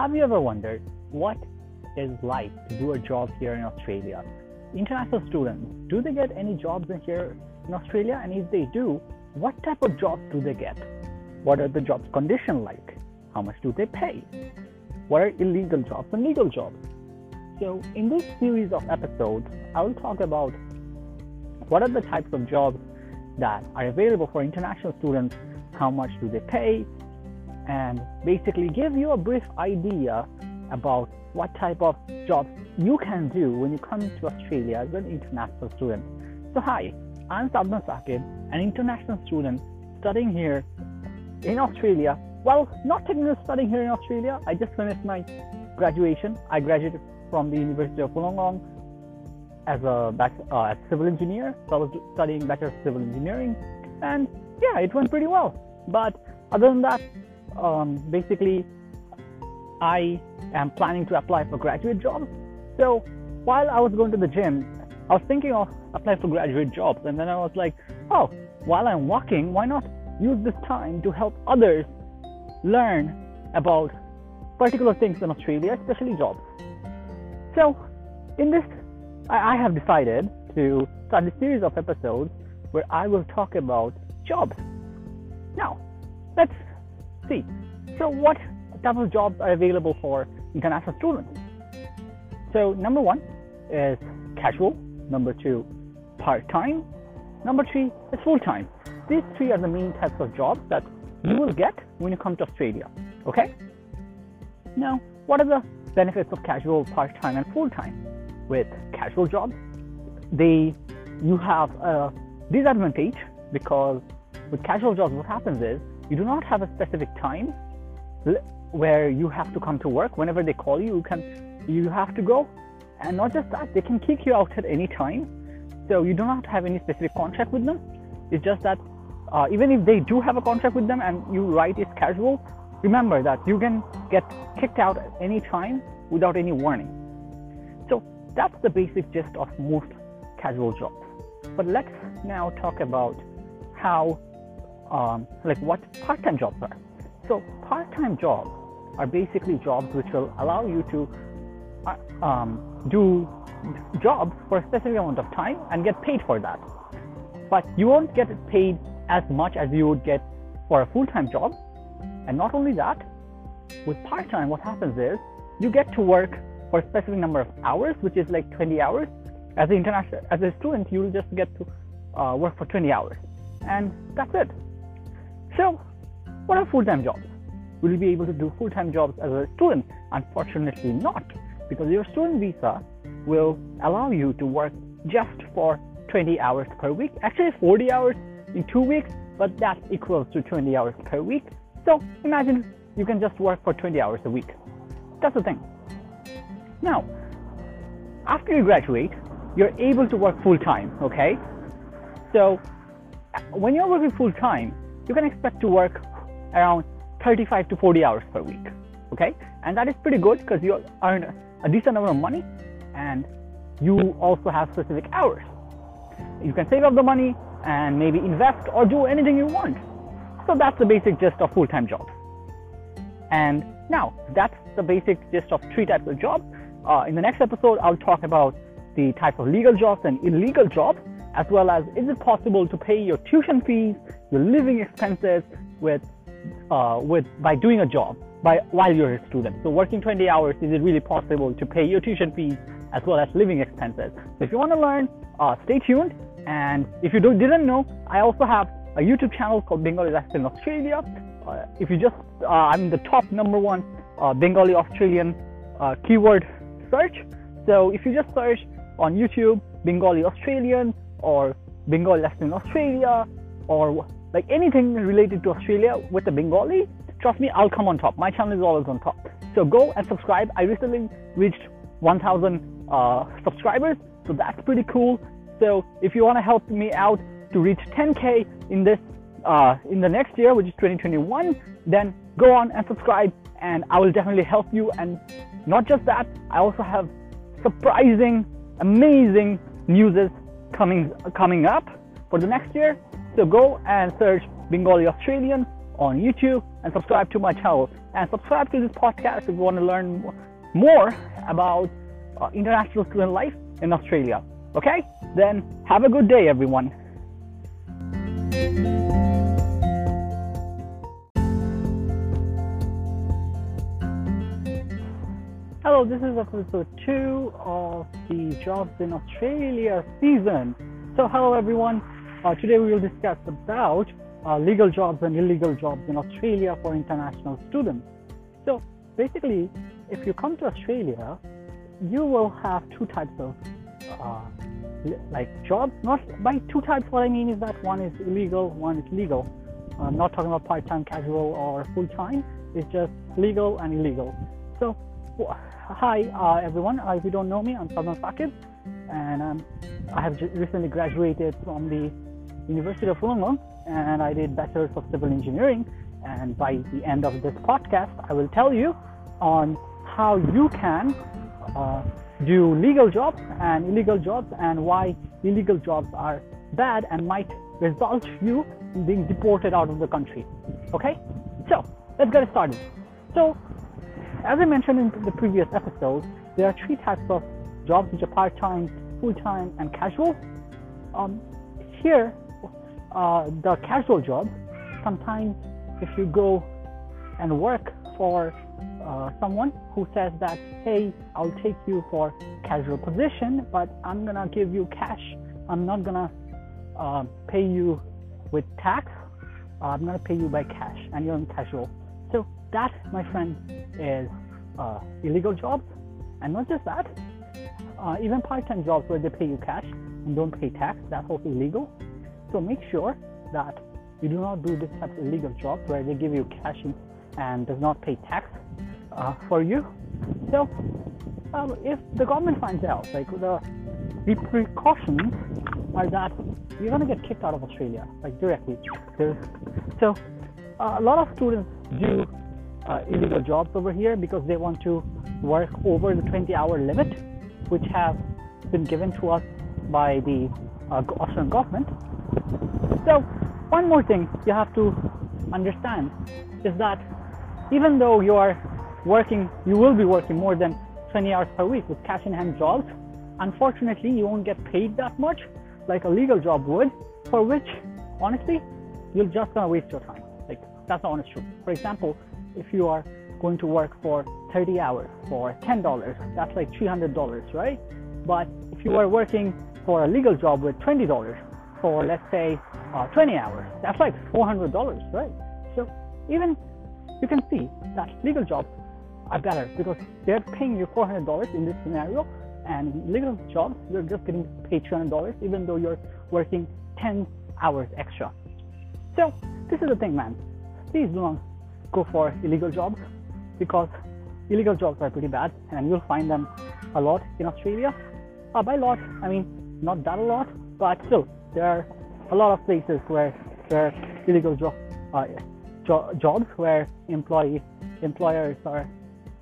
Have you ever wondered what is like to do a job here in Australia? International students, do they get any jobs in here in Australia? And if they do, what type of jobs do they get? What are the jobs condition like? How much do they pay? What are illegal jobs and legal jobs? So, in this series of episodes, I will talk about what are the types of jobs that are available for international students, how much do they pay, and basically give you a brief idea about what type of jobs you can do when you come to Australia as an international student. So, hi, I'm Sadman Sakib, an international student studying here in Australia. Well, not technically studying here in Australia, I just finished my graduation. I graduated from the University of Wollongong as a uh, as civil engineer. So I was studying Bachelor of Civil Engineering, and yeah, it went pretty well. But other than that, um, basically, I am planning to apply for graduate jobs. So while I was going to the gym, I was thinking of applying for graduate jobs, and then I was like, oh, while I'm walking, why not use this time to help others learn about particular things in Australia, especially jobs. So, in this, I, I have decided to start a series of episodes where I will talk about jobs. Now, let's see. So, what type of jobs are available for international students? So, number one is casual. Number two, part time. Number three is full time. These three are the main types of jobs that you will get when you come to Australia. Okay? Now, what are the benefits of casual, part time, and full time? With casual jobs, they you have a disadvantage because with casual jobs, what happens is you do not have a specific time where you have to come to work. Whenever they call you, you can you have to go, and not just that, they can kick you out at any time. So you do not have any specific contract with them. It's just that uh, even if they do have a contract with them and you write it's casual, remember that you can get kicked out at any time without any warning. So that's the basic gist of most casual jobs. But let's now talk about how, um, like, what part-time jobs are. So part-time jobs are basically jobs which will allow you to uh, um, do jobs for a specific amount of time and get paid for that. But you won't get paid as much as you would get for a full-time job. And not only that, with part-time, what happens is you get to work for a specific number of hours, which is like 20 hours. As an international, as a student, you'll just get to uh, work for 20 hours, and that's it. So, what are full-time jobs? Will you be able to do full-time jobs as a student? Unfortunately, not, because your student visa will allow you to work just for 20 hours per week. Actually, 40 hours in two weeks, but that equals to 20 hours per week. So imagine you can just work for 20 hours a week. That's the thing. Now, after you graduate, you're able to work full time, okay? So when you're working full time, you can expect to work around 35 to 40 hours per week, okay? And that is pretty good because you earn a decent amount of money and you also have specific hours. You can save up the money and maybe invest or do anything you want. So that's the basic gist of full-time jobs. And now that's the basic gist of three types of jobs. Uh, in the next episode, I'll talk about the type of legal jobs and illegal jobs, as well as is it possible to pay your tuition fees, your living expenses with uh, with by doing a job by while you're a student. So working 20 hours, is it really possible to pay your tuition fees as well as living expenses? So if you want to learn, uh, stay tuned. And if you didn't know, I also have a YouTube channel called Bengali Lifestyle in Australia. Uh, if you just, uh, I'm the top number one uh, Bengali Australian uh, keyword search. So if you just search on YouTube Bengali Australian or Bengali Lifestyle in Australia or like anything related to Australia with the Bengali, trust me, I'll come on top. My channel is always on top. So go and subscribe. I recently reached 1,000 uh, subscribers, so that's pretty cool. So if you want to help me out to reach 10k in this uh, in the next year, which is 2021, then go on and subscribe, and I will definitely help you. And not just that, I also have surprising, amazing news coming coming up for the next year. So go and search Bengali Australian on YouTube and subscribe to my channel and subscribe to this podcast if you want to learn more about uh, international student life in Australia. Okay? Then have a good day, everyone. This is episode two of the Jobs in Australia season. So, hello everyone. Uh, today we will discuss about uh, legal jobs and illegal jobs in Australia for international students. So, basically, if you come to Australia, you will have two types of uh, like jobs. Not by two types. What I mean is that one is illegal, one is legal. I'm not talking about part-time, casual, or full-time. It's just legal and illegal. So, hi uh, everyone. Uh, if you don't know me, I'm Sadman Sakib, and um, I have recently graduated from the University of Wollongong, and I did Bachelor's of Civil Engineering. And by the end of this podcast, I will tell you on how you can uh, do legal jobs and illegal jobs and why illegal jobs are bad and might result you in being deported out of the country. Okay? So, let's get started. So, as I mentioned in the previous episode, there are three types of jobs which are part time, full time, and casual. Um, here, uh, the casual job, sometimes if you go and work for uh, someone who says that, hey, I'll take you for casual position, but I'm gonna give you cash. I'm not gonna uh, pay you with tax. Uh, I'm gonna pay you by cash, and you're in casual. So that, my friend, is uh, illegal jobs, and not just that. Uh, even part-time jobs where they pay you cash and don't pay tax, that's also illegal. So make sure that you do not do this type of illegal jobs where they give you cash and does not pay tax uh, for you. So, um, if the government finds out, like the precautions are that you're gonna get kicked out of Australia, like directly. So, uh, a lot of students do uh, illegal jobs over here because they want to work over the 20-hour limit, which has been given to us by the uh, Australian government. So, one more thing you have to understand is that even though you are working, you will be working more than 20 hours per week with cash in hand jobs. Unfortunately, you won't get paid that much like a legal job would, for which, honestly, you're just gonna waste your time. That's the honest truth. For example, if you are going to work for 30 hours for $10, that's like $300, right? But if you are working for a legal job with $20 for, let's say, uh, 20 hours, that's like $400, right? So even you can see that legal jobs are better because they're paying you $400 in this scenario, and legal jobs you're just getting paid $200 even though you're working 10 hours extra. So this is the thing, man. Please do not go for illegal jobs because illegal jobs are pretty bad, and you'll find them a lot in Australia. Uh, by lot, I mean not that a lot, but still there are a lot of places where there are illegal jo- uh, jo- jobs where employee employers are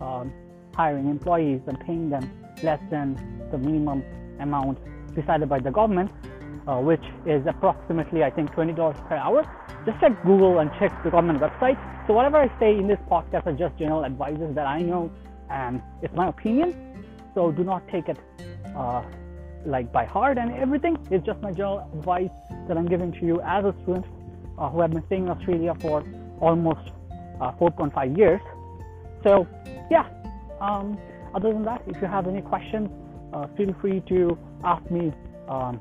um, hiring employees and paying them less than the minimum amount decided by the government, uh, which is approximately, I think, $20 per hour. Just check Google and check the government website. So, whatever I say in this podcast are just general advices that I know, and it's my opinion. So, do not take it uh, like by heart and everything. It's just my general advice that I'm giving to you as a student uh, who have been staying in Australia for almost uh, 4.5 years. So, yeah. Um, other than that, if you have any questions, uh, feel free to ask me. Um,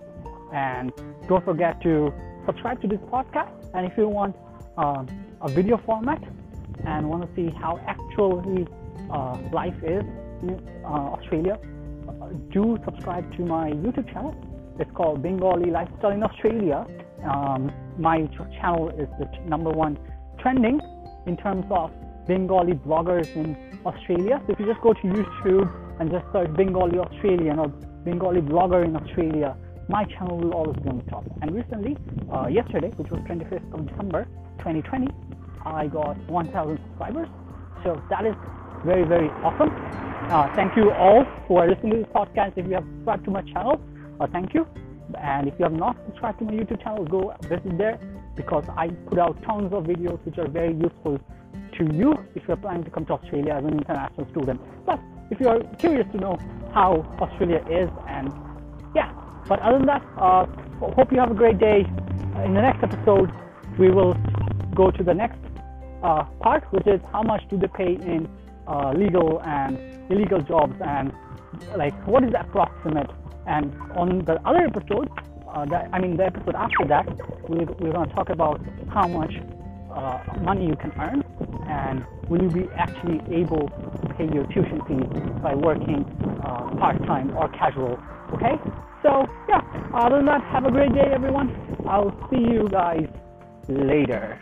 and don't forget to subscribe to this podcast. And if you want uh, a video format and want to see how actually uh, life is in uh, Australia, uh, do subscribe to my YouTube channel. It's called Bengali Lifestyle in Australia. Um, my channel is the number one trending in terms of Bengali bloggers in Australia. So if you just go to YouTube and just search Bengali Australian or Bengali blogger in Australia, my channel will always be on the top. And recently, uh, yesterday, which was 25th of December 2020, I got 1,000 subscribers. So that is very, very awesome. Uh, thank you all who are listening to this podcast. If you have subscribed to my channel, uh, thank you. And if you have not subscribed to my YouTube channel, go visit there because I put out tons of videos which are very useful to you if you're planning to come to Australia as an international student. Plus, if you're curious to know how Australia is and yeah. But other than that, uh, hope you have a great day. Uh, in the next episode, we will go to the next uh, part, which is how much do they pay in uh, legal and illegal jobs, and like what is the approximate. And on the other episode, uh, that, I mean the episode after that, we, we're going to talk about how much uh, money you can earn and will you be actually able pay your tuition fees by working uh, part-time or casual okay? So yeah other than that have a great day everyone. I'll see you guys later